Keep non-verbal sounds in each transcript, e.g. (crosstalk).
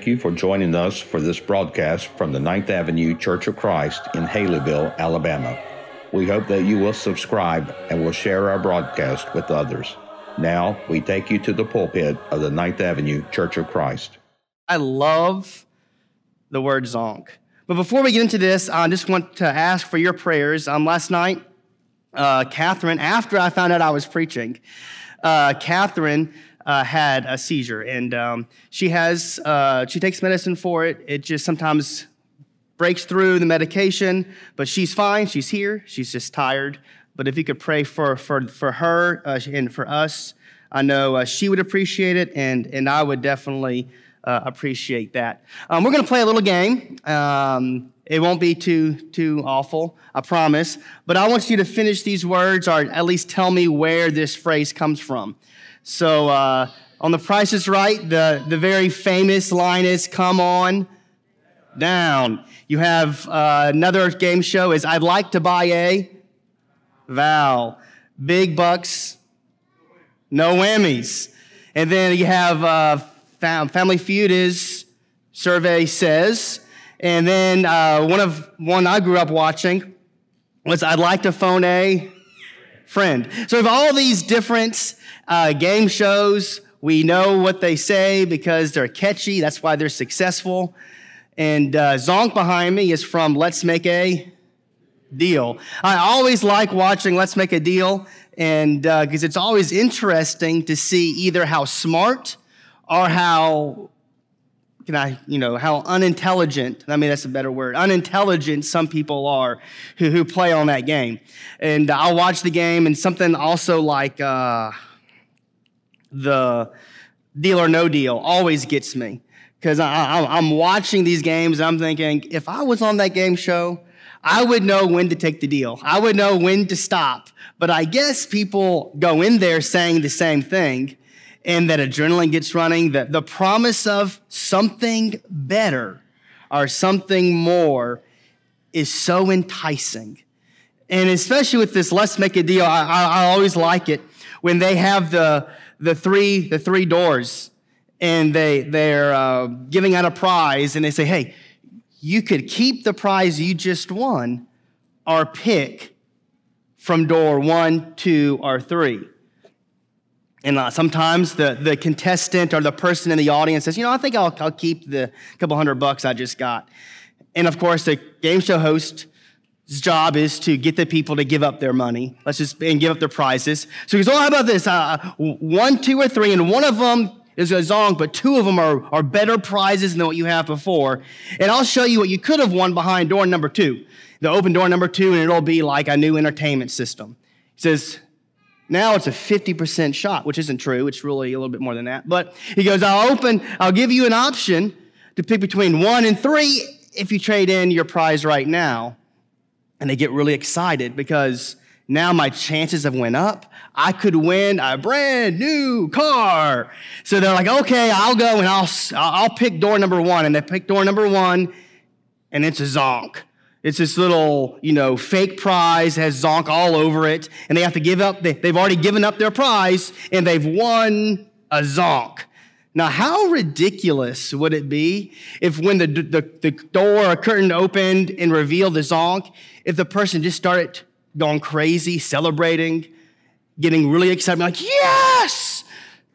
thank you for joining us for this broadcast from the Ninth Avenue Church of Christ in Haleyville, Alabama. We hope that you will subscribe and will share our broadcast with others. Now, we take you to the pulpit of the Ninth Avenue Church of Christ. I love the word zonk. But before we get into this, I just want to ask for your prayers. Um, last night, uh, Catherine, after I found out I was preaching, uh, Catherine uh, had a seizure, and um, she has uh, she takes medicine for it. It just sometimes breaks through the medication, but she's fine. She's here. She's just tired. But if you could pray for for for her uh, and for us, I know uh, she would appreciate it, and and I would definitely uh, appreciate that. Um, we're going to play a little game. Um, it won't be too too awful, I promise. But I want you to finish these words, or at least tell me where this phrase comes from. So uh, on The Price is Right, the, the very famous line is "Come on down." You have uh, another game show is "I'd like to buy a vowel." Big bucks, no whammies. And then you have uh, Family Feud is survey says. And then uh, one of one I grew up watching was "I'd like to phone a friend." So we have all these different uh, game shows. We know what they say because they're catchy. That's why they're successful. And uh, Zonk behind me is from Let's Make a Deal. I always like watching Let's Make a Deal, and because uh, it's always interesting to see either how smart or how can I, you know, how unintelligent, I mean, that's a better word, unintelligent some people are who, who play on that game. And I'll watch the game, and something also like, uh, the deal or no deal always gets me because I'm watching these games and I'm thinking, if I was on that game show, I would know when to take the deal. I would know when to stop. But I guess people go in there saying the same thing and that adrenaline gets running, that the promise of something better or something more is so enticing. And especially with this, let's make a deal. I, I, I always like it when they have the, the three, the three doors and they, they're uh, giving out a prize and they say, hey, you could keep the prize you just won or pick from door one, two, or three. And uh, sometimes the, the contestant or the person in the audience says, you know, I think I'll, I'll keep the couple hundred bucks I just got. And of course, the game show host's job is to get the people to give up their money. Let's just and give up their prizes. So he goes, "Oh, how about this? Uh, one, two, or three, and one of them is a zonk, but two of them are, are better prizes than what you have before. And I'll show you what you could have won behind door number two, the open door number two, and it'll be like a new entertainment system." He says. Now it's a 50% shot, which isn't true. It's really a little bit more than that. But he goes, I'll open, I'll give you an option to pick between one and three if you trade in your prize right now and they get really excited because now my chances have went up. I could win a brand new car. So they're like, okay, I'll go and I'll, I'll pick door number one. And they pick door number one and it's a zonk. It's this little, you know, fake prize, has zonk all over it. And they have to give up, they, they've already given up their prize and they've won a zonk. Now, how ridiculous would it be if when the, the, the door or curtain opened and revealed the zonk, if the person just started going crazy, celebrating, getting really excited, like, yes!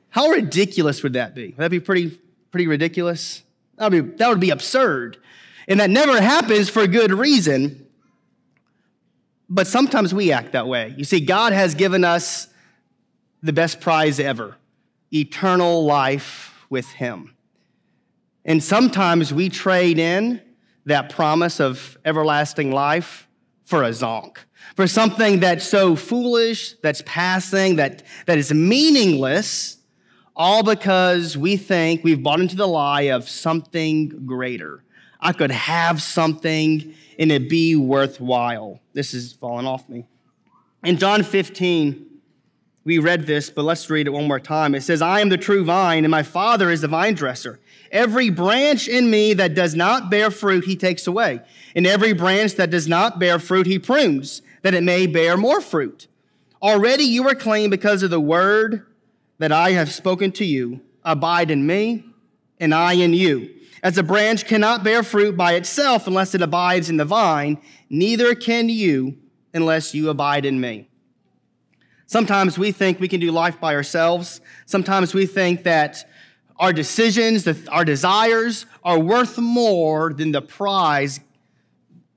How ridiculous would that be? Would that be pretty, pretty ridiculous? That would, be, that would be absurd. And that never happens for a good reason. But sometimes we act that way. You see, God has given us the best prize ever eternal life with Him. And sometimes we trade in that promise of everlasting life for a zonk, for something that's so foolish, that's passing, that, that is meaningless, all because we think we've bought into the lie of something greater. I could have something and it be worthwhile. This is falling off me. In John 15, we read this, but let's read it one more time. It says, I am the true vine, and my Father is the vine dresser. Every branch in me that does not bear fruit, he takes away. And every branch that does not bear fruit, he prunes, that it may bear more fruit. Already you are clean because of the word that I have spoken to you. Abide in me, and I in you. As a branch cannot bear fruit by itself unless it abides in the vine, neither can you unless you abide in me. Sometimes we think we can do life by ourselves. Sometimes we think that our decisions, our desires are worth more than the prize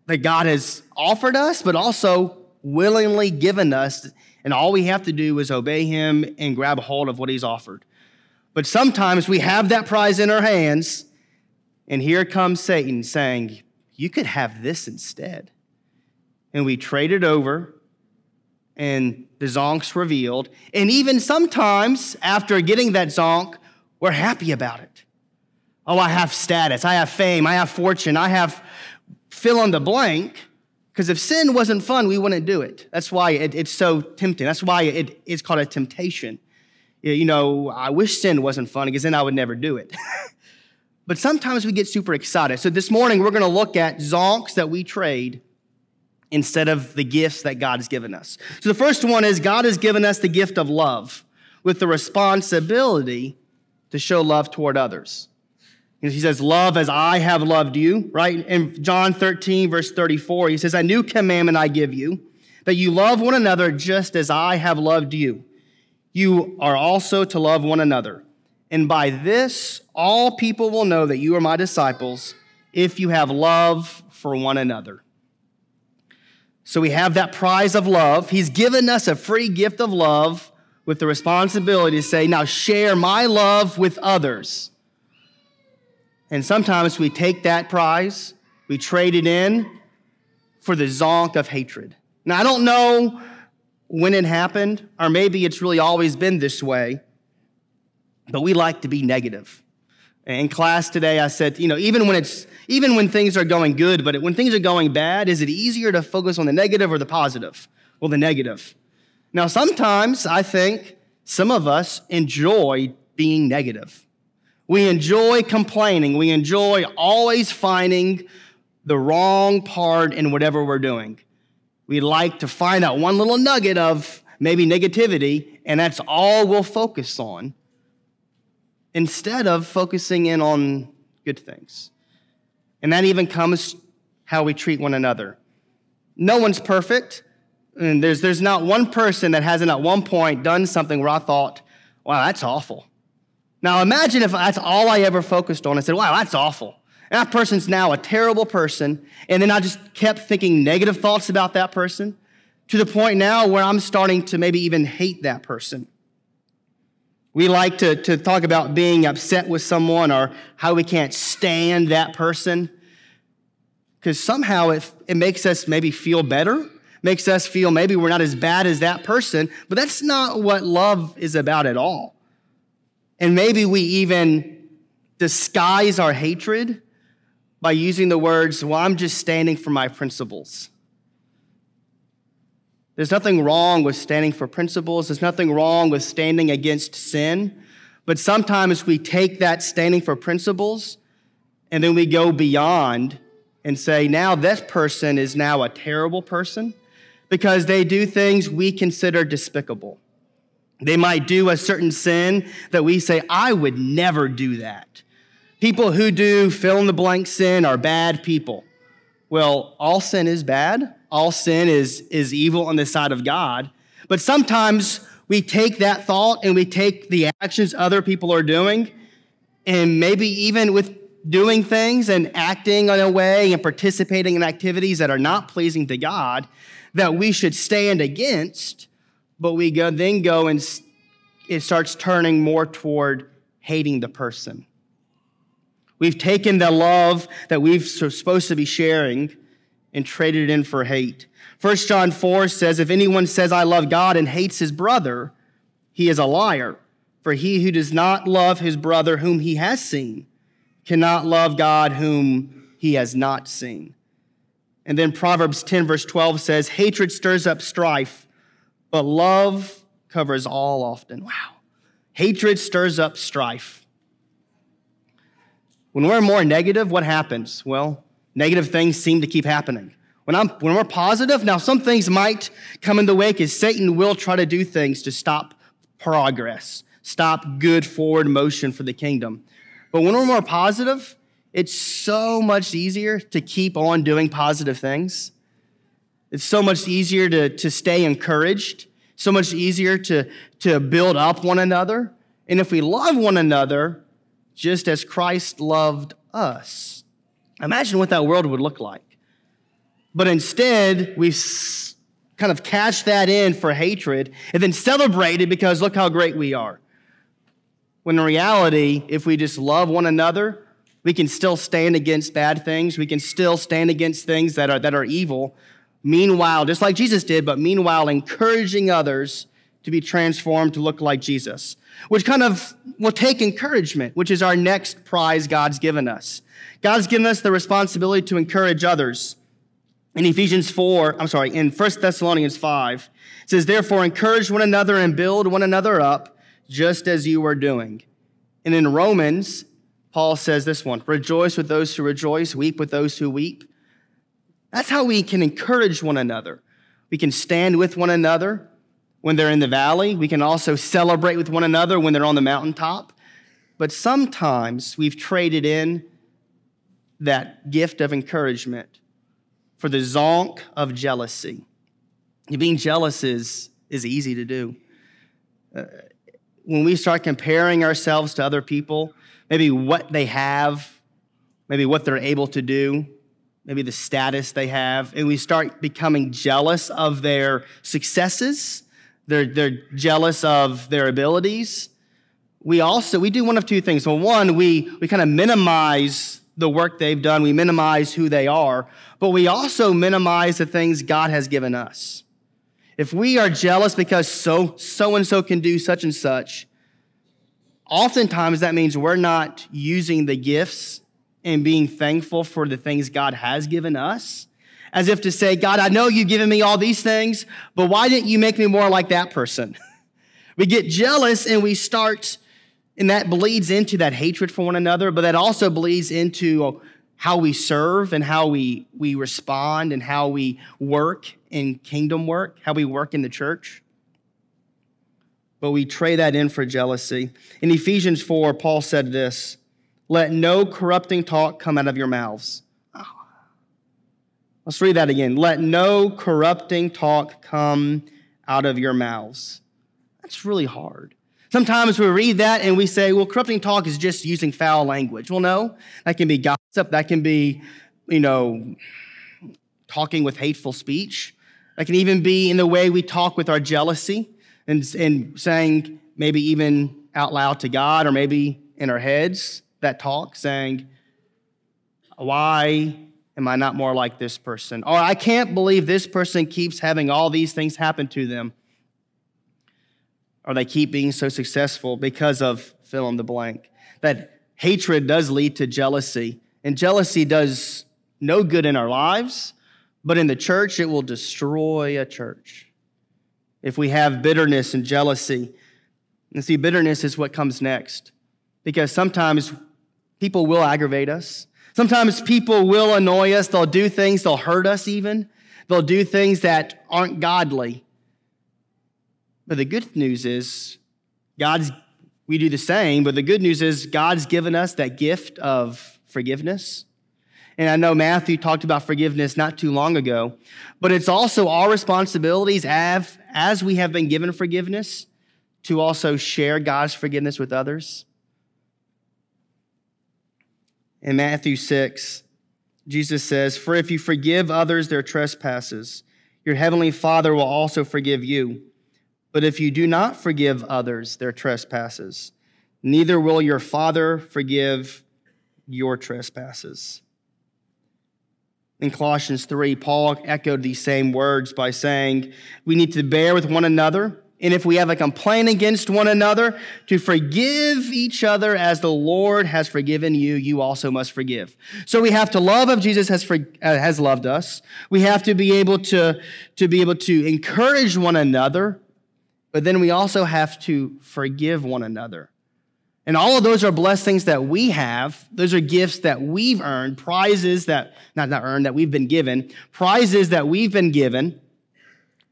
that God has offered us, but also willingly given us. And all we have to do is obey Him and grab a hold of what He's offered. But sometimes we have that prize in our hands, and here comes Satan saying, You could have this instead. And we trade it over and the zonk's revealed. And even sometimes, after getting that zonk, we're happy about it. Oh, I have status, I have fame, I have fortune, I have fill in the blank. Because if sin wasn't fun, we wouldn't do it. That's why it, it's so tempting. That's why it, it's called a temptation. You know, I wish sin wasn't fun because then I would never do it. (laughs) but sometimes we get super excited. So this morning, we're going to look at zonks that we trade instead of the gifts that God has given us. So the first one is God has given us the gift of love with the responsibility to show love toward others. He says, Love as I have loved you, right? In John 13, verse 34, he says, A new commandment I give you, that you love one another just as I have loved you. You are also to love one another. And by this, all people will know that you are my disciples if you have love for one another. So we have that prize of love. He's given us a free gift of love with the responsibility to say, now share my love with others. And sometimes we take that prize, we trade it in for the zonk of hatred. Now, I don't know when it happened, or maybe it's really always been this way, but we like to be negative. In class today, I said, you know, even when it's even when things are going good, but when things are going bad, is it easier to focus on the negative or the positive? Well, the negative. Now, sometimes I think some of us enjoy being negative. We enjoy complaining. We enjoy always finding the wrong part in whatever we're doing. We like to find that one little nugget of maybe negativity, and that's all we'll focus on instead of focusing in on good things. And that even comes how we treat one another. No one's perfect. And there's, there's not one person that hasn't at one point done something where I thought, wow, that's awful. Now imagine if that's all I ever focused on I said, wow, that's awful. And that person's now a terrible person. And then I just kept thinking negative thoughts about that person to the point now where I'm starting to maybe even hate that person. We like to, to talk about being upset with someone or how we can't stand that person because somehow it, it makes us maybe feel better, makes us feel maybe we're not as bad as that person, but that's not what love is about at all. And maybe we even disguise our hatred by using the words, well, I'm just standing for my principles. There's nothing wrong with standing for principles. There's nothing wrong with standing against sin. But sometimes we take that standing for principles and then we go beyond and say, now this person is now a terrible person because they do things we consider despicable. They might do a certain sin that we say, I would never do that. People who do fill in the blank sin are bad people. Well, all sin is bad. All sin is, is evil on the side of God. But sometimes we take that thought and we take the actions other people are doing, and maybe even with doing things and acting in a way and participating in activities that are not pleasing to God that we should stand against, but we go, then go and it starts turning more toward hating the person. We've taken the love that we've supposed to be sharing and traded it in for hate. 1 John 4 says, If anyone says, I love God and hates his brother, he is a liar. For he who does not love his brother whom he has seen cannot love God whom he has not seen. And then Proverbs 10, verse 12 says, Hatred stirs up strife, but love covers all often. Wow. Hatred stirs up strife. When we're more negative, what happens? Well, negative things seem to keep happening. When, I'm, when we're positive, now some things might come in the wake as Satan will try to do things to stop progress, stop good forward motion for the kingdom. But when we're more positive, it's so much easier to keep on doing positive things. It's so much easier to, to stay encouraged, so much easier to, to build up one another. And if we love one another, just as Christ loved us, imagine what that world would look like. But instead, we kind of cash that in for hatred and then celebrate it because look how great we are. When in reality, if we just love one another, we can still stand against bad things. We can still stand against things that are, that are evil. Meanwhile, just like Jesus did, but meanwhile, encouraging others to be transformed to look like Jesus, which kind of will take encouragement, which is our next prize God's given us. God's given us the responsibility to encourage others. In Ephesians 4, I'm sorry, in 1 Thessalonians 5, it says, Therefore, encourage one another and build one another up, just as you are doing. And in Romans, Paul says this one Rejoice with those who rejoice, weep with those who weep. That's how we can encourage one another. We can stand with one another when they're in the valley. We can also celebrate with one another when they're on the mountaintop. But sometimes we've traded in that gift of encouragement for the zonk of jealousy. Being jealous is, is easy to do. Uh, when we start comparing ourselves to other people, maybe what they have, maybe what they're able to do, maybe the status they have, and we start becoming jealous of their successes, they're, they're jealous of their abilities. We also, we do one of two things. Well, one, we, we kind of minimize the work they've done, we minimize who they are, but we also minimize the things God has given us. If we are jealous because so so and so can do such and such, oftentimes that means we're not using the gifts and being thankful for the things God has given us. As if to say, God, I know you've given me all these things, but why didn't you make me more like that person? (laughs) we get jealous and we start, and that bleeds into that hatred for one another, but that also bleeds into how we serve and how we, we respond and how we work in kingdom work, how we work in the church but we trade that in for jealousy. In Ephesians 4, Paul said this Let no corrupting talk come out of your mouths. Let's read that again. Let no corrupting talk come out of your mouths. That's really hard. Sometimes we read that and we say, well, corrupting talk is just using foul language. Well, no, that can be gossip. That can be, you know, talking with hateful speech. That can even be in the way we talk with our jealousy and, and saying maybe even out loud to God or maybe in our heads that talk, saying, Why am I not more like this person? Or I can't believe this person keeps having all these things happen to them. Or they keep being so successful because of fill in the blank. That hatred does lead to jealousy, and jealousy does no good in our lives, but in the church, it will destroy a church if we have bitterness and jealousy. And see, bitterness is what comes next. Because sometimes people will aggravate us. Sometimes people will annoy us. They'll do things, they'll hurt us even. They'll do things that aren't godly. But the good news is, God's, we do the same, but the good news is, God's given us that gift of forgiveness. And I know Matthew talked about forgiveness not too long ago, but it's also our responsibilities as, as we have been given forgiveness to also share God's forgiveness with others. In Matthew 6, Jesus says, For if you forgive others their trespasses, your heavenly Father will also forgive you. But if you do not forgive others their trespasses, neither will your Father forgive your trespasses. In Colossians 3, Paul echoed these same words by saying, We need to bear with one another. And if we have a complaint against one another, to forgive each other as the Lord has forgiven you, you also must forgive. So we have to love of Jesus has, for, uh, has loved us. We have to be able to, to be able to encourage one another, but then we also have to forgive one another. And all of those are blessings that we have. Those are gifts that we've earned, prizes that, not, not earned, that we've been given, prizes that we've been given,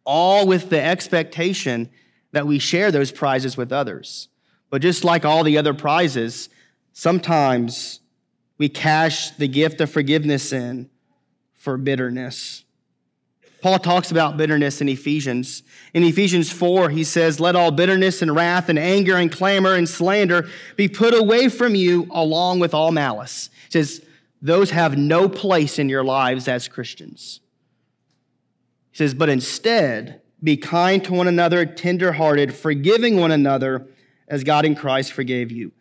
all with the expectation that we share those prizes with others. But just like all the other prizes, sometimes we cash the gift of forgiveness in for bitterness. Paul talks about bitterness in Ephesians. In Ephesians 4, he says, Let all bitterness and wrath and anger and clamor and slander be put away from you along with all malice. He says, Those have no place in your lives as Christians. He says, But instead, be kind to one another, tenderhearted, forgiving one another as God in Christ forgave you.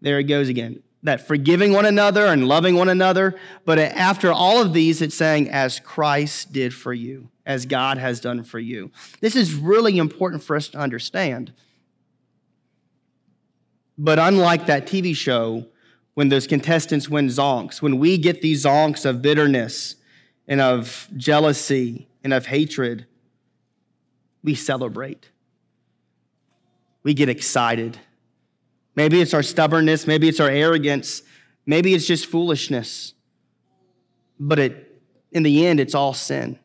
There it goes again that forgiving one another and loving one another. But after all of these, it's saying, as Christ did for you, as God has done for you. This is really important for us to understand. But unlike that TV show, when those contestants win zonks, when we get these zonks of bitterness and of jealousy and of hatred, we celebrate. We get excited Maybe it's our stubbornness, maybe it's our arrogance, maybe it's just foolishness. But it, in the end, it's all sin.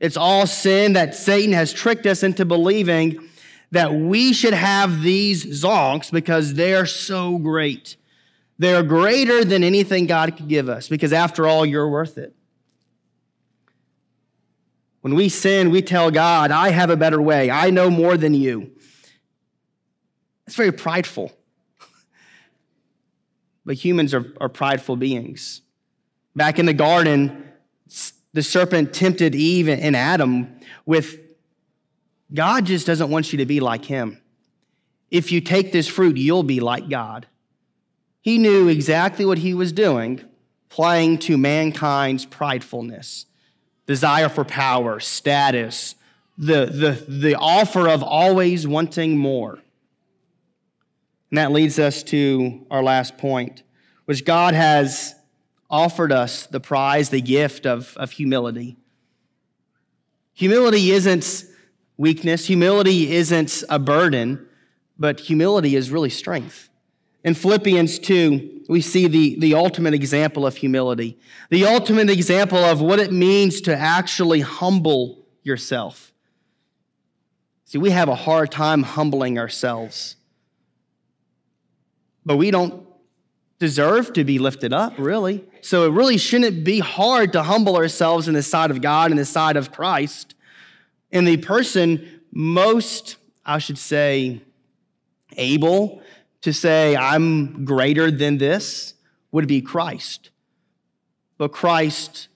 It's all sin that Satan has tricked us into believing that we should have these zonks because they're so great. They're greater than anything God could give us because, after all, you're worth it. When we sin, we tell God, I have a better way. I know more than you. It's very prideful. (laughs) but humans are, are prideful beings. Back in the garden, the serpent tempted Eve and Adam with God just doesn't want you to be like him. If you take this fruit, you'll be like God. He knew exactly what he was doing, playing to mankind's pridefulness, desire for power, status, the, the, the offer of always wanting more. And that leads us to our last point, which God has offered us the prize, the gift of, of humility. Humility isn't weakness, humility isn't a burden, but humility is really strength. In Philippians 2, we see the, the ultimate example of humility, the ultimate example of what it means to actually humble yourself. See, we have a hard time humbling ourselves but we don't deserve to be lifted up, really. So it really shouldn't be hard to humble ourselves in the sight of God and the sight of Christ. And the person most, I should say, able to say, I'm greater than this would be Christ. But Christ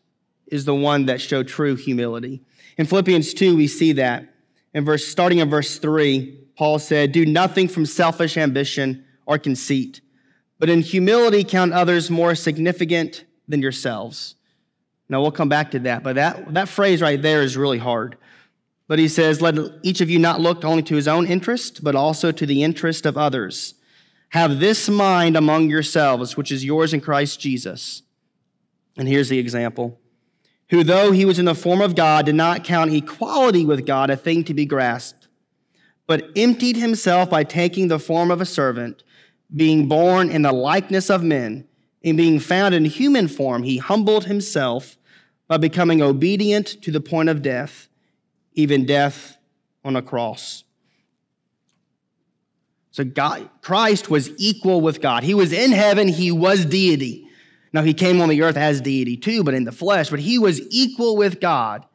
is the one that showed true humility. In Philippians 2, we see that. In verse, starting in verse 3, Paul said, Do nothing from selfish ambition or conceit, but in humility count others more significant than yourselves. Now we'll come back to that, but that, that phrase right there is really hard. But he says, Let each of you not look only to his own interest, but also to the interest of others. Have this mind among yourselves, which is yours in Christ Jesus. And here's the example who, though he was in the form of God, did not count equality with God a thing to be grasped, but emptied himself by taking the form of a servant being born in the likeness of men, and being found in human form, he humbled himself by becoming obedient to the point of death, even death on a cross. So God, Christ was equal with God. He was in heaven, he was deity. Now he came on the earth as deity too, but in the flesh, but he was equal with God.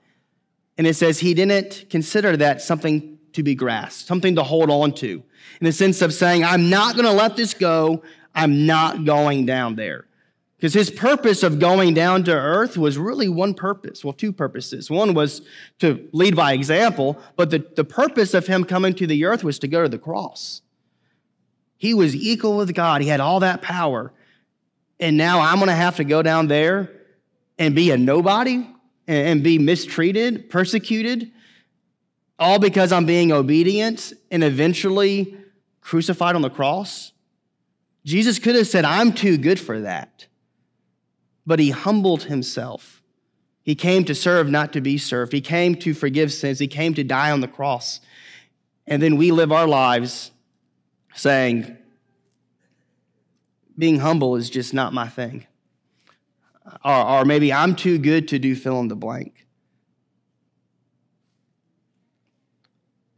And it says he didn't consider that something to be grasped, something to hold on to in the sense of saying, I'm not going to let this go. I'm not going down there. Because his purpose of going down to earth was really one purpose. Well, two purposes. One was to lead by example, but the, the purpose of him coming to the earth was to go to the cross. He was equal with God, he had all that power. And now I'm going to have to go down there and be a nobody and be mistreated, persecuted, all because I'm being obedient and eventually crucified on the cross? Jesus could have said, I'm too good for that. But he humbled himself. He came to serve, not to be served. He came to forgive sins. He came to die on the cross. And then we live our lives saying, being humble is just not my thing. Or, or maybe I'm too good to do fill in the blank.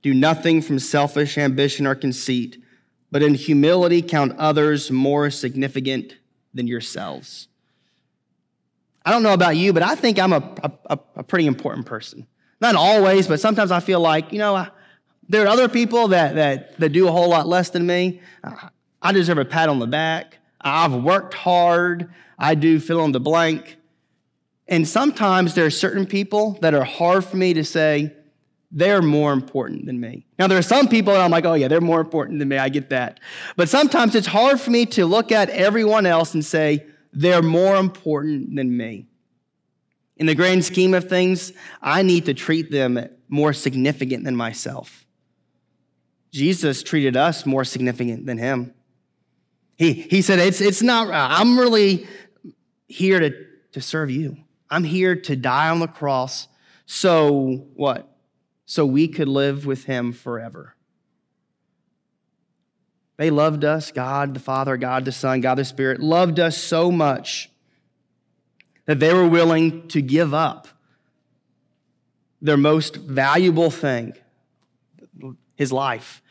Do nothing from selfish ambition or conceit, but in humility count others more significant than yourselves. I don't know about you, but I think I'm a, a, a pretty important person. Not always, but sometimes I feel like, you know, I, there are other people that, that, that do a whole lot less than me. I deserve a pat on the back. I've worked hard. I do fill in the blank. And sometimes there are certain people that are hard for me to say, they're more important than me. Now, there are some people that I'm like, oh, yeah, they're more important than me. I get that. But sometimes it's hard for me to look at everyone else and say, they're more important than me. In the grand scheme of things, I need to treat them more significant than myself. Jesus treated us more significant than him. He, he said, it's, it's not, I'm really here to, to serve you. I'm here to die on the cross. So what? So we could live with him forever. They loved us, God the Father, God the Son, God the Spirit, loved us so much that they were willing to give up their most valuable thing, his life,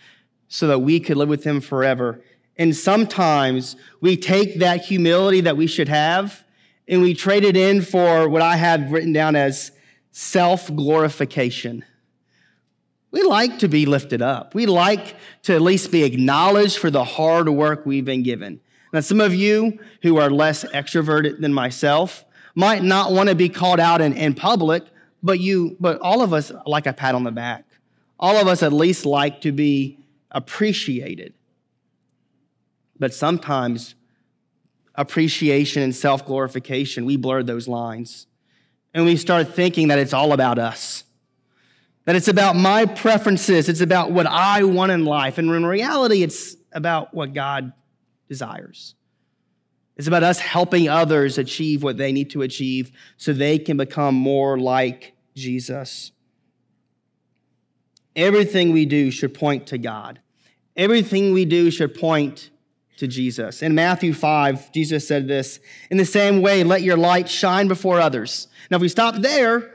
so that we could live with him forever. And sometimes we take that humility that we should have and we trade it in for what I have written down as self glorification. We like to be lifted up. We like to at least be acknowledged for the hard work we've been given. Now, some of you who are less extroverted than myself might not want to be called out in, in public, but you, but all of us like a pat on the back. All of us at least like to be appreciated. But sometimes appreciation and self glorification, we blur those lines. And we start thinking that it's all about us that it's about my preferences, it's about what I want in life. And in reality, it's about what God desires. It's about us helping others achieve what they need to achieve so they can become more like Jesus. Everything we do should point to God. Everything we do should point to Jesus. In Matthew 5, Jesus said this In the same way, let your light shine before others. Now, if we stop there,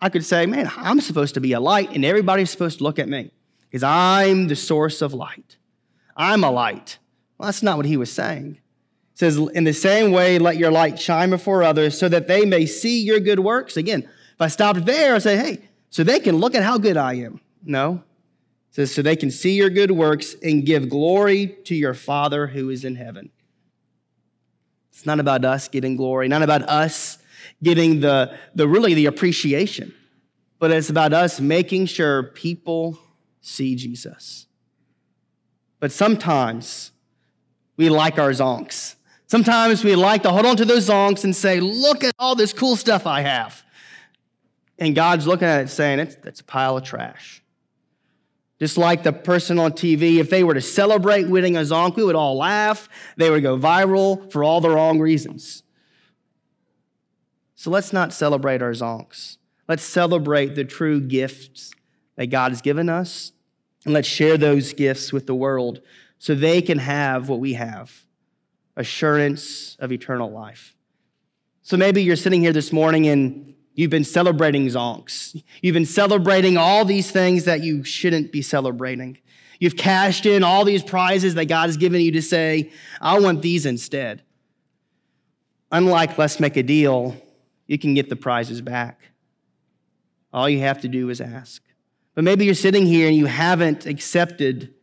I could say, man, I'm supposed to be a light and everybody's supposed to look at me because I'm the source of light. I'm a light. Well, that's not what he was saying. It says, in the same way, let your light shine before others so that they may see your good works. Again, if I stopped there, I say, hey, so they can look at how good I am. No. It says, so they can see your good works and give glory to your Father who is in heaven. It's not about us getting glory, not about us getting the, the really the appreciation, but it's about us making sure people see Jesus. But sometimes we like our zonks. Sometimes we like to hold on to those zonks and say, look at all this cool stuff I have. And God's looking at it saying, it's, it's a pile of trash. Just like the person on TV, if they were to celebrate winning a zonk, we would all laugh. They would go viral for all the wrong reasons. So let's not celebrate our zonks. Let's celebrate the true gifts that God has given us, and let's share those gifts with the world so they can have what we have assurance of eternal life. So maybe you're sitting here this morning and you've been celebrating zonks. You've been celebrating all these things that you shouldn't be celebrating. You've cashed in all these prizes that God has given you to say, I want these instead. Unlike Let's Make a Deal, you can get the prizes back. All you have to do is ask. But maybe you're sitting here and you haven't accepted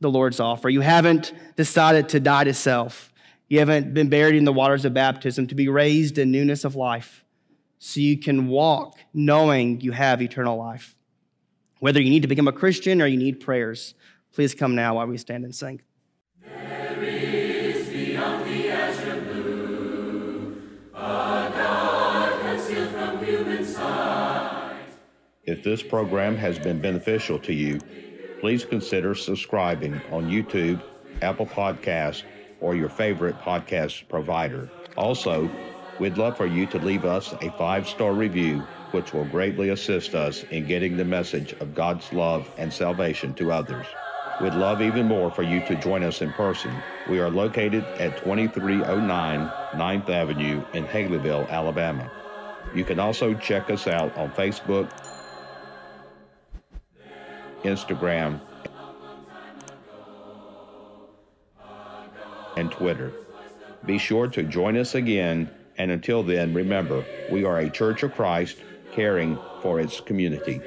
the Lord's offer. You haven't decided to die to self. You haven't been buried in the waters of baptism to be raised in newness of life so you can walk knowing you have eternal life. Whether you need to become a Christian or you need prayers, please come now while we stand and sing. If this program has been beneficial to you, please consider subscribing on YouTube, Apple Podcast, or your favorite podcast provider. Also, we'd love for you to leave us a five star review, which will greatly assist us in getting the message of God's love and salvation to others. We'd love even more for you to join us in person. We are located at 2309 9th Avenue in Haleyville, Alabama. You can also check us out on Facebook, Instagram, and Twitter. Be sure to join us again, and until then, remember, we are a Church of Christ caring for its community.